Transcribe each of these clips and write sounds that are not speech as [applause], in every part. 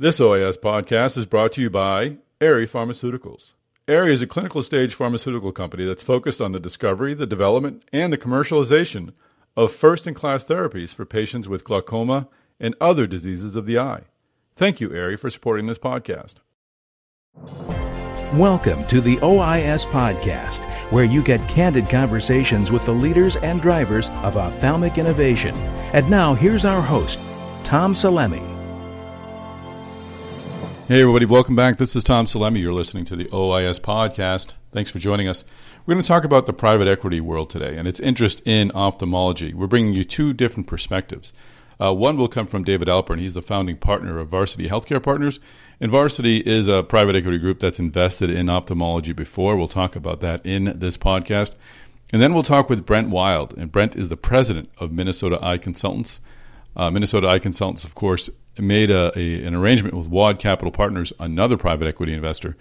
This OIS podcast is brought to you by Aerie Pharmaceuticals. Aerie is a clinical stage pharmaceutical company that's focused on the discovery, the development, and the commercialization of first in class therapies for patients with glaucoma and other diseases of the eye. Thank you, Aerie, for supporting this podcast. Welcome to the OIS Podcast, where you get candid conversations with the leaders and drivers of ophthalmic innovation. And now, here's our host, Tom Salemi. Hey, everybody, welcome back. This is Tom Salemi. You're listening to the OIS Podcast. Thanks for joining us. We're going to talk about the private equity world today and its interest in ophthalmology. We're bringing you two different perspectives. Uh, one will come from David Alpern. He's the founding partner of Varsity Healthcare Partners. And Varsity is a private equity group that's invested in ophthalmology before. We'll talk about that in this podcast. And then we'll talk with Brent Wild. And Brent is the president of Minnesota Eye Consultants. Uh, Minnesota Eye Consultants, of course, made a, a, an arrangement with Waud Capital Partners, another private equity investor,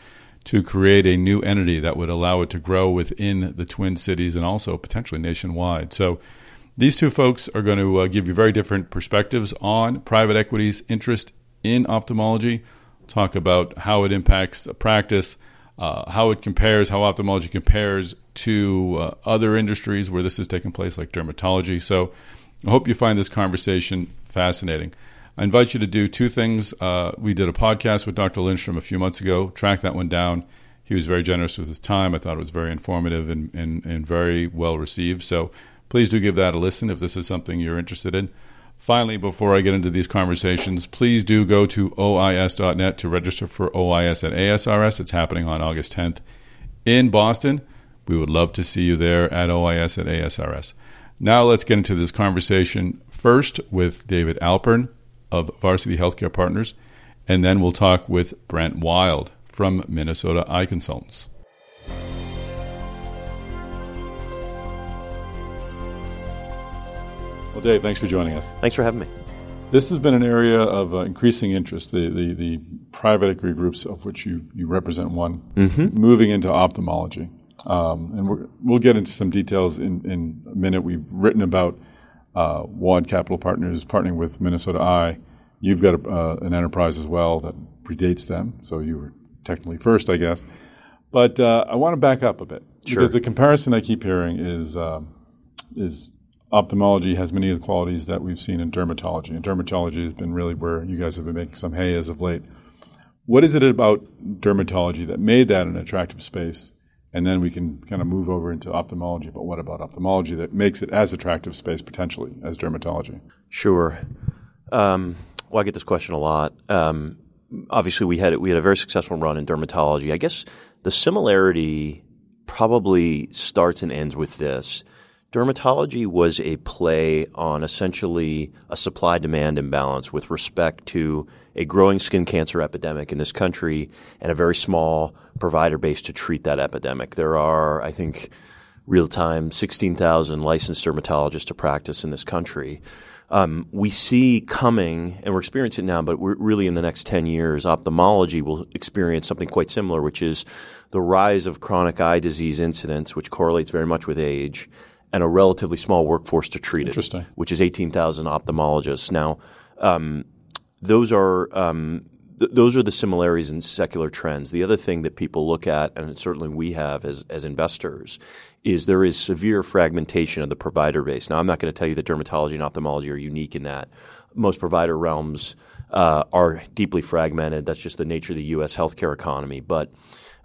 to create a new entity that would allow it to grow within the Twin Cities and also potentially nationwide. So these two folks are going to uh, give you very different perspectives on private equity's interest in ophthalmology, talk about how it impacts practice, uh, how it compares, how ophthalmology compares to uh, other industries where this has taken place, like dermatology. So I hope you find this conversation fascinating. I invite you to do two things. Uh, we did a podcast with Dr. Lindstrom a few months ago. Track that one down. He was very generous with his time. I thought it was very informative and, and, and very well received. So please do give that a listen if this is something you're interested in. Finally, before I get into these conversations, please do go to OIS.net to register for OIS at ASRS. It's happening on August 10th in Boston. We would love to see you there at OIS at ASRS. Now let's get into this conversation first with David Alpern of Varsity Healthcare Partners, and then we'll talk with Brent Wild from Minnesota Eye Consultants. Well, Dave, thanks for joining us. Thanks for having me. This has been an area of uh, increasing interest, the, the, the, private equity groups of which you, you represent one, mm-hmm. moving into ophthalmology. Um, and we will get into some details in, in a minute. We've written about uh, Waud Capital Partners partnering with Minnesota Eye. You've got a, uh, an enterprise as well that predates them, so you were technically first, I guess. But uh, I want to back up a bit sure. because the comparison I keep hearing is um, is ophthalmology has many of the qualities that we've seen in dermatology, and dermatology has been really where you guys have been making some hay as of late. What is it about dermatology that made that an attractive space? And then we can kind of move over into ophthalmology. But what about ophthalmology that makes it as attractive space potentially as dermatology? Sure. Um, well, I get this question a lot. Um, obviously, we had we had a very successful run in dermatology. I guess the similarity probably starts and ends with this. Dermatology was a play on essentially a supply demand imbalance with respect to a growing skin cancer epidemic in this country and a very small provider base to treat that epidemic. There are, I think, real time 16,000 licensed dermatologists to practice in this country. Um, we see coming, and we're experiencing it now, but really in the next 10 years, ophthalmology will experience something quite similar, which is the rise of chronic eye disease incidence, which correlates very much with age, and a relatively small workforce to treat it, which is 18,000 ophthalmologists. Now, um, those are um, th- those are the similarities in secular trends. The other thing that people look at, and certainly we have as as investors, is there is severe fragmentation of the provider base. Now, I'm not going to tell you that dermatology and ophthalmology are unique in that. Most provider realms uh, are deeply fragmented. That's just the nature of the U.S. healthcare economy. But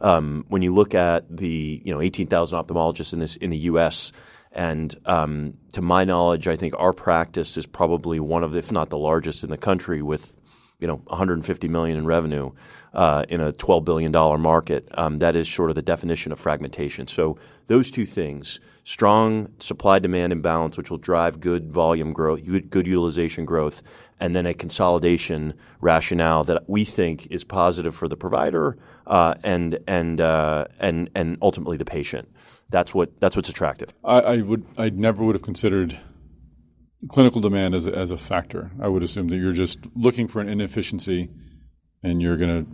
um, when you look at the you know 18,000 ophthalmologists in this in the U.S. And um, to my knowledge, I think our practice is probably one of, the, if not the largest in the country, with you know 150 million in revenue uh, in a 12 billion dollar market. Um, that is sort of the definition of fragmentation. So those two things: strong supply demand imbalance, which will drive good volume growth, good, utilization growth, and then a consolidation rationale that we think is positive for the provider uh, and and uh, and and ultimately the patient that's what that's what's attractive. I, I would I never would have considered clinical demand as a, as a factor. I would assume that you're just looking for an inefficiency, and you're gonna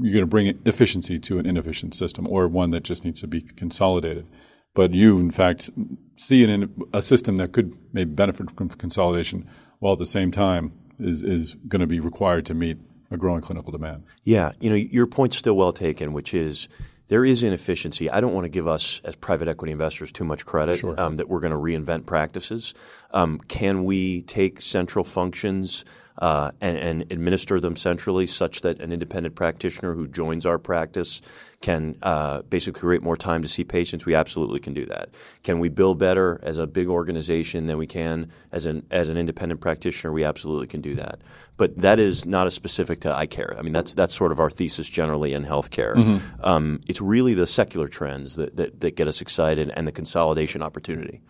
you're gonna bring efficiency to an inefficient system or one that just needs to be consolidated. But you, in fact, see an, a system that could maybe benefit from consolidation, while at the same time is is going to be required to meet a growing clinical demand. Yeah, you know, your point's still well taken, which is there is inefficiency. I don't want to give us as private equity investors too much credit Sure. um, that we're going to reinvent practices. Um, can we take central functions uh, and, and administer them centrally such that an independent practitioner who joins our practice can uh, basically create more time to see patients? We absolutely can do that. Can we bill better as a big organization than we can as an as an independent practitioner? We absolutely can do that. But that is not a specific to eye care. I mean, that's that's sort of our thesis generally in healthcare. Um, it's really the secular trends that, that that get us excited and the consolidation opportunity.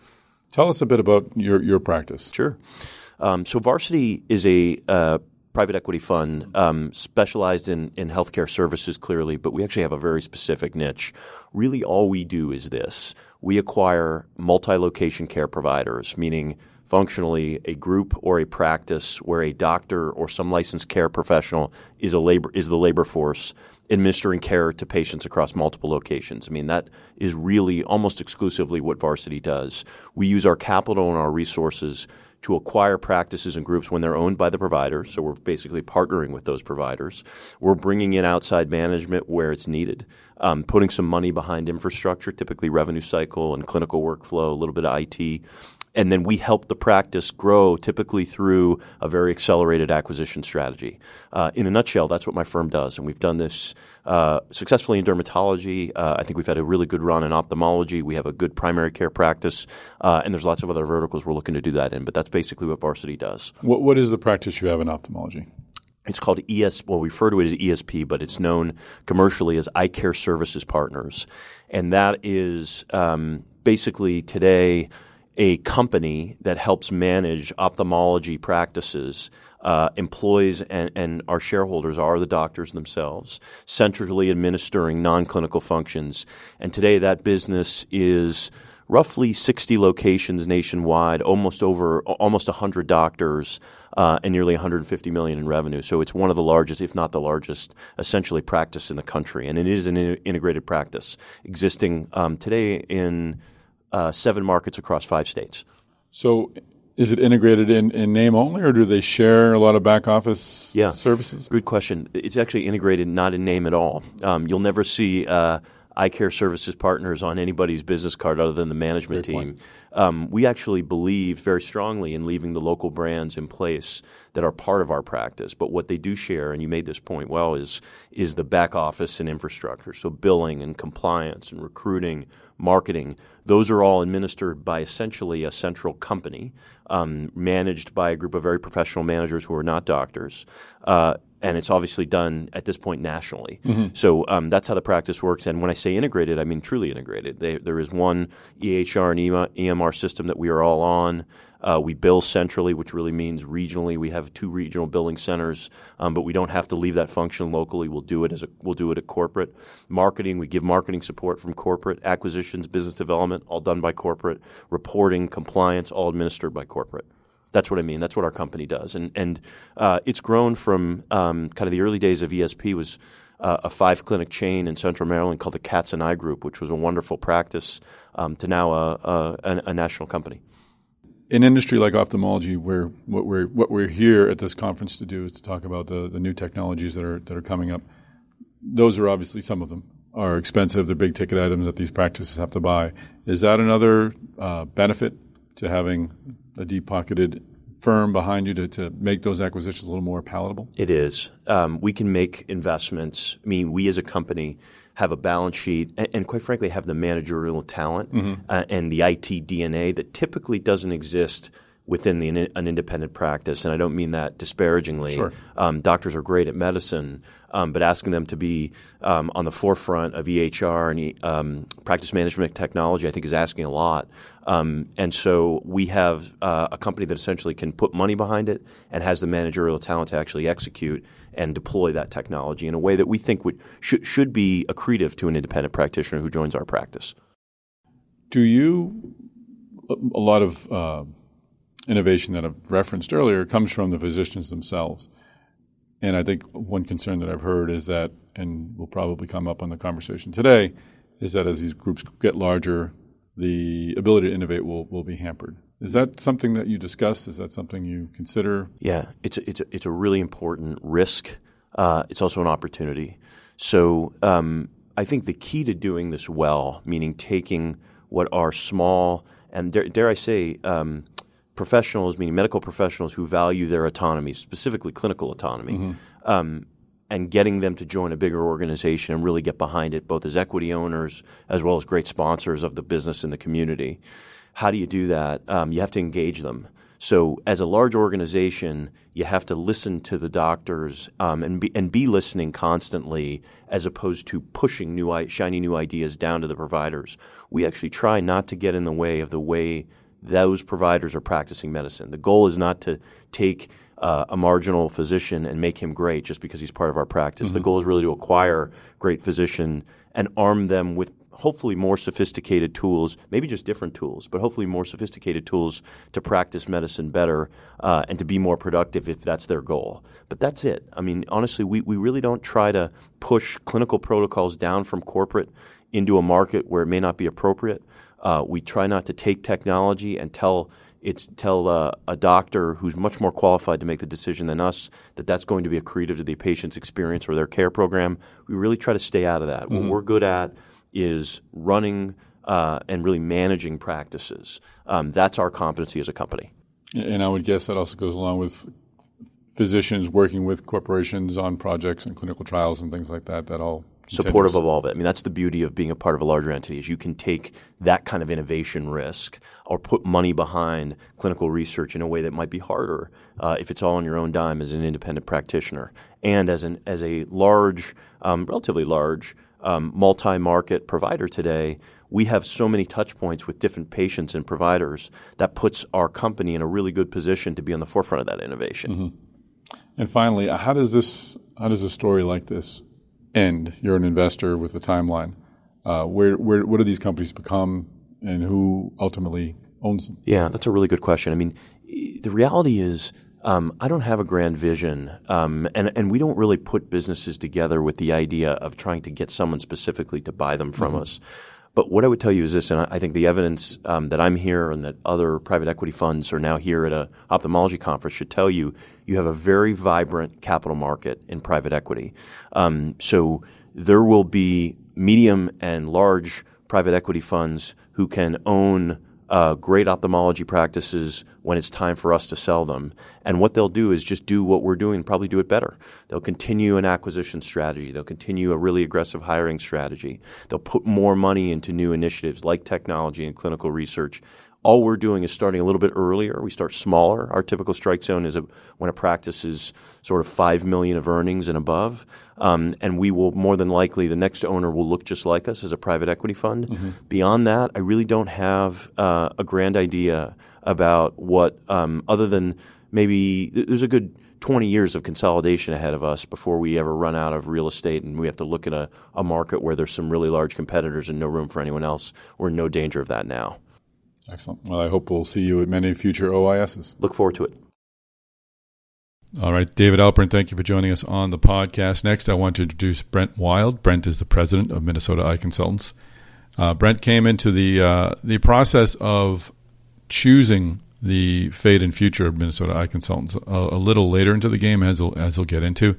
Tell us a bit about your, your practice. Sure. Um, so Varsity is a uh, private equity fund um, specialized in, in healthcare services, clearly, but we actually have a very specific niche. Really, all we do is this we acquire multi location care providers, meaning functionally a group or a practice where a doctor or some licensed care professional is a labor is the labor force administering care to patients across multiple locations. I mean that is really almost exclusively what Varsity does. We use our capital and our resources to acquire practices and groups when they're owned by the providers. So we're basically partnering with those providers. We're bringing in outside management where it's needed, um, putting some money behind infrastructure, typically revenue cycle and clinical workflow, a little bit of IT. And then we help the practice grow typically through a very accelerated acquisition strategy. Uh, in a nutshell, that's what my firm does. And we've done this uh, successfully in dermatology. Uh, I think we've had a really good run in ophthalmology. We have a good primary care practice. Uh, and there's lots of other verticals we're looking to do that in. But that's basically what Varsity does. What, what is the practice you have in ophthalmology? It's called ES. Well, we refer to it as ESP, but it's known commercially as Eye Care Services Partners, and that is um, basically today a company that helps manage ophthalmology practices. Uh, employs and, and our shareholders are the doctors themselves, centrally administering non-clinical functions. And today, that business is roughly 60 locations nationwide, almost over almost 100 doctors, uh, and nearly 150 million in revenue. So it's one of the largest, if not the largest, essentially practice in the country, and it is an in- integrated practice existing um, today in uh, seven markets across five states. So is it integrated in, in name only, or do they share a lot of back office Yeah. services? Good question. It's actually integrated, not in name at all. Um, you'll never see uh, eye care services partners on anybody's business card other than the management team. Um, we actually believe very strongly in leaving the local brands in place that are part of our practice. But what they do share, and you made this point well, is is the back office and infrastructure. So billing and compliance and recruiting, marketing. Those are all administered by essentially a central company, um, managed by a group of very professional managers who are not doctors. Uh, and it's obviously done at this point nationally. So um, that's how the practice works. And when I say integrated, I mean truly integrated. They, there is one EHR and EMR system that we are all on. Uh, we bill centrally, which really means regionally. We have two regional billing centers, um, but we don't have to leave that function locally. We'll do it as a, we'll do it at corporate. Marketing, we give marketing support from corporate. Acquisitions, business development, all done by corporate. Reporting, compliance, all administered by corporate. That's what I mean. That's what our company does, and and uh, it's grown from um, kind of the early days of ESP was uh, a five clinic chain in Central Maryland called the Katzen Eye Group, which was a wonderful practice, um, to now a, a, a, a national company. in industry like ophthalmology, where what we're what we're here at this conference to do is to talk about the, the new technologies that are that are coming up. Those are obviously some of them are expensive. They're big ticket items that these practices have to buy. Is that another uh, benefit to having a deep pocketed firm behind you to, to make those acquisitions a little more palatable? It is. Um, we can make investments. I mean, we as a company have a balance sheet and, and quite frankly, have the managerial talent uh, and the IT DNA that typically doesn't exist within the, an independent practice. And I don't mean that disparagingly. Sure. Um, doctors are great at medicine, um, but asking them to be um, on the forefront of EHR and E- um, practice management technology, I think, is asking a lot. Um, and so we have uh, a company that essentially can put money behind it and has the managerial talent to actually execute and deploy that technology in a way that we think would should, should be accretive to an independent practitioner who joins our practice. Do you a a lot of uh, innovation that I've referenced earlier comes from the physicians themselves, and I think one concern that I've heard is that, and will probably come up on the conversation today, is that as these groups get larger, the ability to innovate will will be hampered. Is that something that you discuss? Is that something you consider? Yeah, it's a, it's a, it's a really important risk uh, it's also an opportunity. So um, I think the key to doing this well, meaning taking what are small and dare, dare I say, um, professionals, meaning medical professionals who value their autonomy, specifically clinical autonomy, mm-hmm. um, and getting them to join a bigger organization and really get behind it, both as equity owners as well as great sponsors of the business and the community. How do you do that? Um, you have to engage them. So, as a large organization, you have to listen to the doctors um, and be and be listening constantly, as opposed to pushing new shiny new ideas down to the providers. We actually try not to get in the way of the way those providers are practicing medicine. The goal is not to take uh, a marginal physician and make him great just because he's part of our practice. Mm-hmm. The goal is really to acquire great physician and arm them with hopefully more sophisticated tools, maybe just different tools, but hopefully more sophisticated tools to practice medicine better uh, and to be more productive if that's their goal. But that's it. I mean, honestly, we, we really don't try to push clinical protocols down from corporate into a market where it may not be appropriate. Uh, we try not to take technology and tell it's tell uh, a doctor who's much more qualified to make the decision than us that that's going to be accretive to the patient's experience or their care program. We really try to stay out of that. Mm-hmm. What we're good at is running uh, and really managing practices. Um, that's our competency as a company. And I would guess that also goes along with physicians working with corporations on projects and clinical trials and things like that. That all supportive of all of it. I mean, that's the beauty of being a part of a larger entity is you can take that kind of innovation risk or put money behind clinical research in a way that might be harder uh, if it's all on your own dime as an independent practitioner. And as an as a large, um, relatively large um, multi-market provider today, we have so many touch points with different patients and providers that puts our company in a really good position to be on the forefront of that innovation. Mm-hmm. And finally, how does this how does a story like this end? You're an investor with a timeline. Uh, where, where what do these companies become, and who ultimately owns them? Yeah, that's a really good question. I mean, the reality is um, I don't have a grand vision, um, and and we don't really put businesses together with the idea of trying to get someone specifically to buy them from mm-hmm. us. But what I would tell you is this, and I think the evidence um, that I'm here and that other private equity funds are now here at a ophthalmology conference should tell you you have a very vibrant capital market in private equity. Um, so there will be medium and large private equity funds who can own uh, great ophthalmology practices when it's time for us to sell them. And what they'll do is just do what we're doing, probably do it better. They'll continue an acquisition strategy. They'll continue a really aggressive hiring strategy. They'll put more money into new initiatives like technology and clinical research all we're doing is starting a little bit earlier. We start smaller. Our typical strike zone is a, when a practice is sort of five million of earnings and above, um, and we will more than likely the next owner will look just like us as a private equity fund. Mm-hmm. Beyond that, I really don't have uh, a grand idea about what um, other than maybe there's a good 20 years of consolidation ahead of us before we ever run out of real estate and we have to look at a, a market where there's some really large competitors and no room for anyone else. We're in no danger of that now. Excellent. Well, I hope we'll see you at many future OISs. Look forward to it. All right, David Alpern, thank you for joining us on the podcast. Next, I want to introduce Brent Wild. Brent is the president of Minnesota Eye Consultants. Uh, Brent came into the uh, the process of choosing the fate and future of Minnesota Eye Consultants a, a, little later into the game, as he'll, as he'll get into.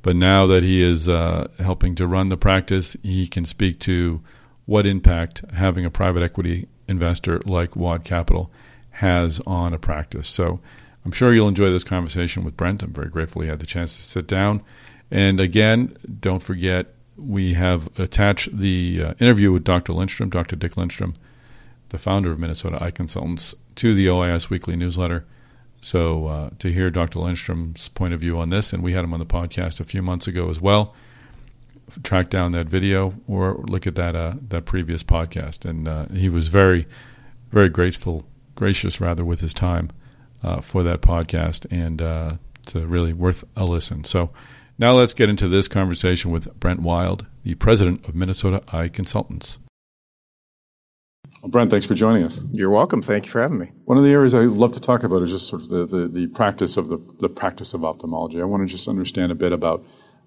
But now that he is uh, helping to run the practice, he can speak to what impact having a private equity investor like Waud Capital has on a practice. So I'm sure you'll enjoy this conversation with Brent. I'm very grateful he had the chance to sit down. And again, don't forget, we have attached the uh, interview with Dr. Lindstrom, Dr. Dick Lindstrom, the founder of Minnesota Eye Consultants, to the OIS weekly newsletter. So uh, to hear Dr. Lindstrom's point of view on this, and we had him on the podcast a few months ago as well track down that video or look at that uh, that previous podcast. And uh, he was very, very grateful, gracious rather, with his time uh, for that podcast, and uh, it's really worth a listen. So now let's get into this conversation with Brent Wild, the president of Minnesota Eye Consultants. Well, Brent, thanks for joining us. You're welcome. Thank you for having me. One of the areas I love to talk about is just sort of the, the, the practice of the, the practice of ophthalmology. I want to just understand a bit about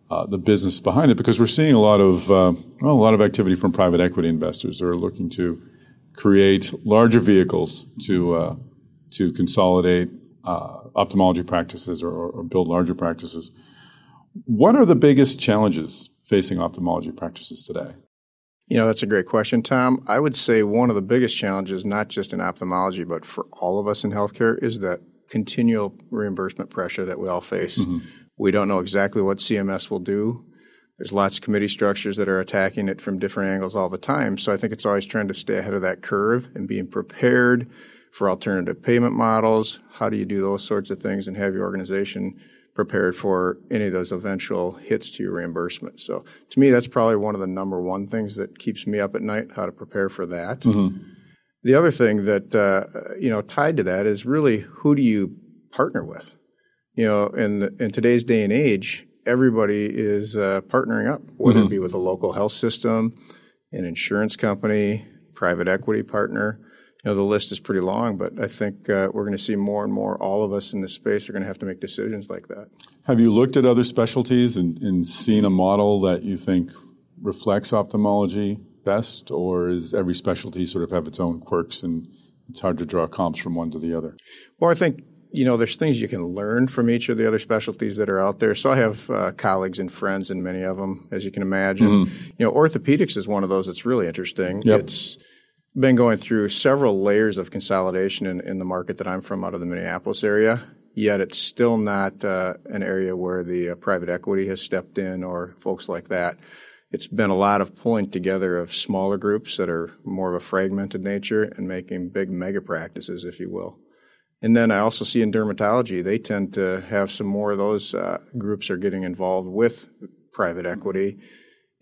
uh, the business behind it because we're seeing a lot of uh, well, a lot of activity from private equity investors that are looking to create larger vehicles to uh, to consolidate uh, ophthalmology practices or, or, build larger practices. What are the biggest challenges facing ophthalmology practices today? You know, that's a great question, Tom. I would say one of the biggest challenges, not just in ophthalmology, but for all of us in healthcare, is that continual reimbursement pressure that we all face. Mm-hmm. We don't know exactly what CMS will do. There's lots of committee structures that are attacking it from different angles all the time. So I think it's always trying to stay ahead of that curve and being prepared for alternative payment models. How do you do those sorts of things and have your organization prepared for any of those eventual hits to your reimbursement. So to me, that's probably one of the number one things that keeps me up at night, how to prepare for that. Mm-hmm. The other thing that, uh, you know, tied to that is really who do you partner with? You know, in, in today's day and age, everybody is uh, partnering up, whether mm-hmm. it be with a local health system, an insurance company, private equity partner you know, the list is pretty long, but I think uh, we're going to see more and more. All of us in this space are going to have to make decisions like that. Have you looked at other specialties and, and seen a model that you think reflects ophthalmology best, or is every specialty sort of have its own quirks and it's hard to draw comps from one to the other? Well, I think you know, there's things you can learn from each of the other specialties that are out there. So I have uh, colleagues and friends in many of them, as you can imagine. Mm-hmm. You know, orthopedics is one of those that's really interesting. Yep. It's been going through several layers of consolidation in, in the market that I'm from out of the Minneapolis area. Yet it's still not uh, an area where the uh, private equity has stepped in or folks like that. It's been a lot of pulling together of smaller groups that are more of a fragmented nature and making big mega practices, if you will. And then I also see in dermatology, they tend to have some more of those uh, groups are getting involved with private equity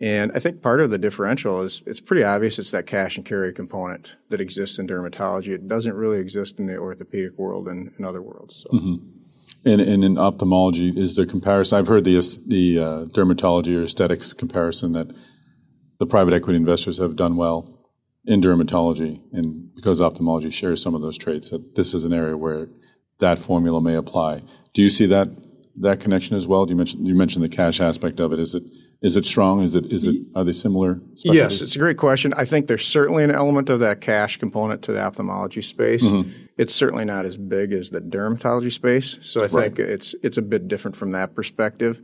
and I think part of the differential is it's pretty obvious it's that cash and carry component that exists in dermatology. It doesn't really exist in the orthopedic world and in other worlds. So. Mm-hmm. And, and, in ophthalmology, is the comparison? I've heard the the uh, dermatology or aesthetics comparison that the private equity investors have done well in dermatology, and because ophthalmology shares some of those traits, that this is an area where that formula may apply. Do you see that that connection as well? Do you mention you mentioned the cash aspect of it? Is it is it strong? Is it is it are they similar? Yes, it's a great question. I think there's certainly an element of that cash component to the ophthalmology space. Mm-hmm. It's certainly not as big as the dermatology space, so I think it's it's a bit different from that perspective.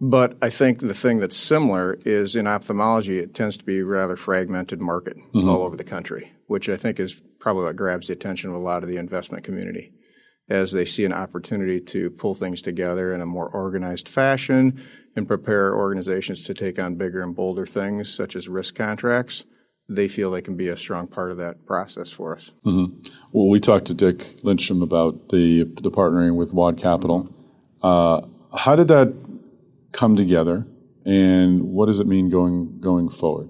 But I think the thing that's similar is in ophthalmology, it tends to be a rather fragmented market mm-hmm. all over the country, which I think is probably what grabs the attention of a lot of the investment community as they see an opportunity to pull things together in a more organized fashion and prepare organizations to take on bigger and bolder things such as risk contracts. They feel they can be a strong part of that process for us. Mm-hmm. Well, we talked to Dick Lindstrom about the the partnering with Waud Capital. Uh, how did that come together, and what does it mean going going forward?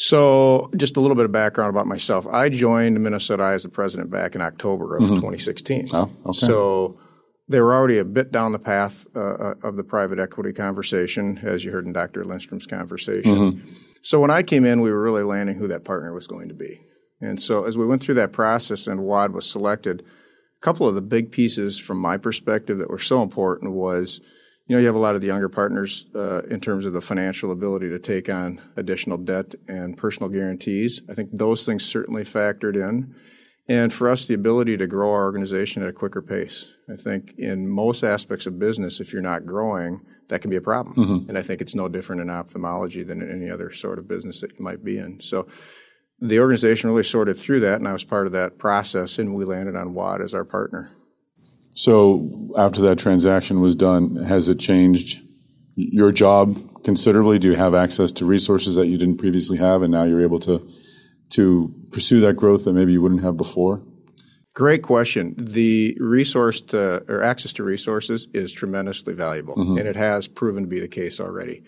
So, just a little bit of background about myself. I joined Minnesota Eye as the president back in October of mm-hmm. 2016. Oh, okay. So, they were already a bit down the path uh, uh, of the private equity conversation, as you heard in Dr. Lindstrom's conversation. Mm-hmm. So, when I came in, we were really landing who that partner was going to be. And so, as we went through that process and Waud was selected, a couple of the big pieces from my perspective that were so important was – you know, you have a lot of the younger partners uh, in terms of the financial ability to take on additional debt and personal guarantees. I think those things certainly factored in. And for us, the ability to grow our organization at a quicker pace. I think in most aspects of business, if you're not growing, that can be a problem. Mm-hmm. And I think it's no different in ophthalmology than in any other sort of business that you might be in. So the organization really sorted through that, and I was part of that process, and we landed on Waud as our partner. So after that transaction was done, has it changed your job considerably? Do you have access to resources that you didn't previously have, and now you're able to to pursue that growth that maybe you wouldn't have before? Great question. The resource to, or access to resources is tremendously valuable, mm-hmm. and it has proven to be the case already.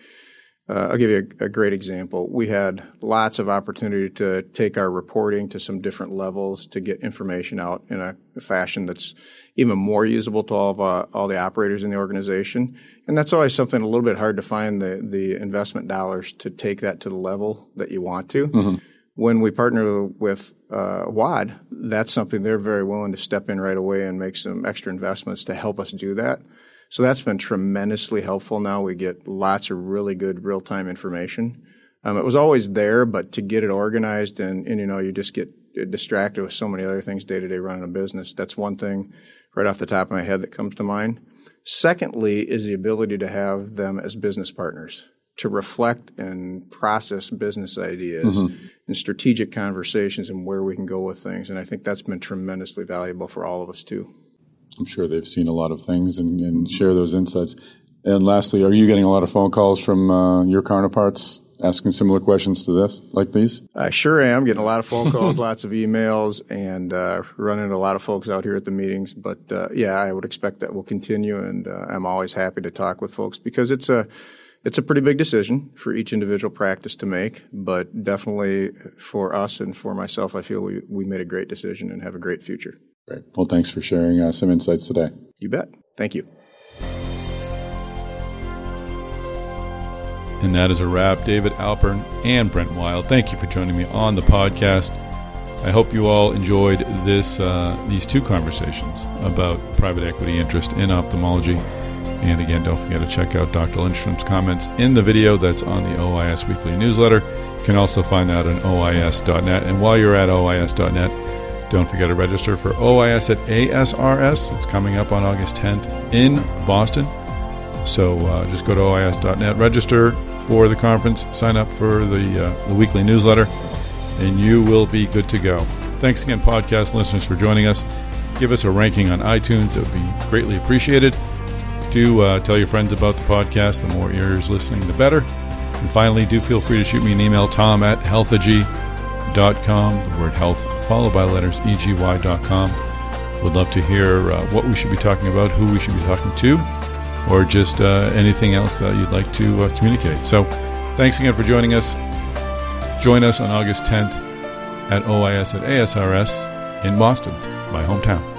Uh, I'll give you a, a, great example. We had lots of opportunity to take our reporting to some different levels to get information out in a fashion that's even more usable to all of uh, all the operators in the organization. And that's always something a little bit hard to find the the investment dollars to take that to the level that you want to. Mm-hmm. When we partner with uh, Waud, that's something they're very willing to step in right away and make some extra investments to help us do that. So that's been tremendously helpful. Now we get lots of really good real time information. Um, it was always there, but to get it organized and, and you know you just get distracted with so many other things day to day running a business. That's one thing right off the top of my head that comes to mind. Secondly, is the ability to have them as business partners to reflect and process business ideas mm-hmm. and strategic conversations and where we can go with things. And I think that's been tremendously valuable for all of us too. I'm sure they've seen a lot of things and, and share those insights. And lastly, are you getting a lot of phone calls from uh, your counterparts asking similar questions to this, like these? I sure am. Getting a lot of phone calls, [laughs] lots of emails, and uh, running a lot of folks out here at the meetings. But uh, yeah, I would expect that will continue, and uh, I'm always happy to talk with folks because it's a it's a pretty big decision for each individual practice to make, but definitely for us and for myself, I feel we, we made a great decision and have a great future. Great. Well, thanks for sharing uh, some insights today. You bet. Thank you. And that is a wrap. David Alpern and Brent Wild, thank you for joining me on the podcast. I hope you all enjoyed this uh, these two conversations about private equity interest in ophthalmology. And again, don't forget to check out Dr. Lindstrom's comments in the video that's on the OIS weekly newsletter. You can also find that on OIS.net. And while you're at OIS.net, don't forget to register for OIS at ASRS. It's coming up on August 10th in Boston. So uh, just go to OIS.net, register for the conference, sign up for the, uh, the weekly newsletter, and you will be good to go. Thanks again, podcast listeners, for joining us. Give us a ranking on iTunes, it would be greatly appreciated. Do uh, tell your friends about the podcast. The more ears listening, the better. And finally, do feel free to shoot me an email, tom at healthegy.com, the word health followed by letters eg.y.com. Would love to hear uh, what we should be talking about, who we should be talking to or just uh, anything else that you'd like to uh, communicate. So, thanks again for joining us. Join us on August 10th at OIS at ASRS in Boston, my hometown.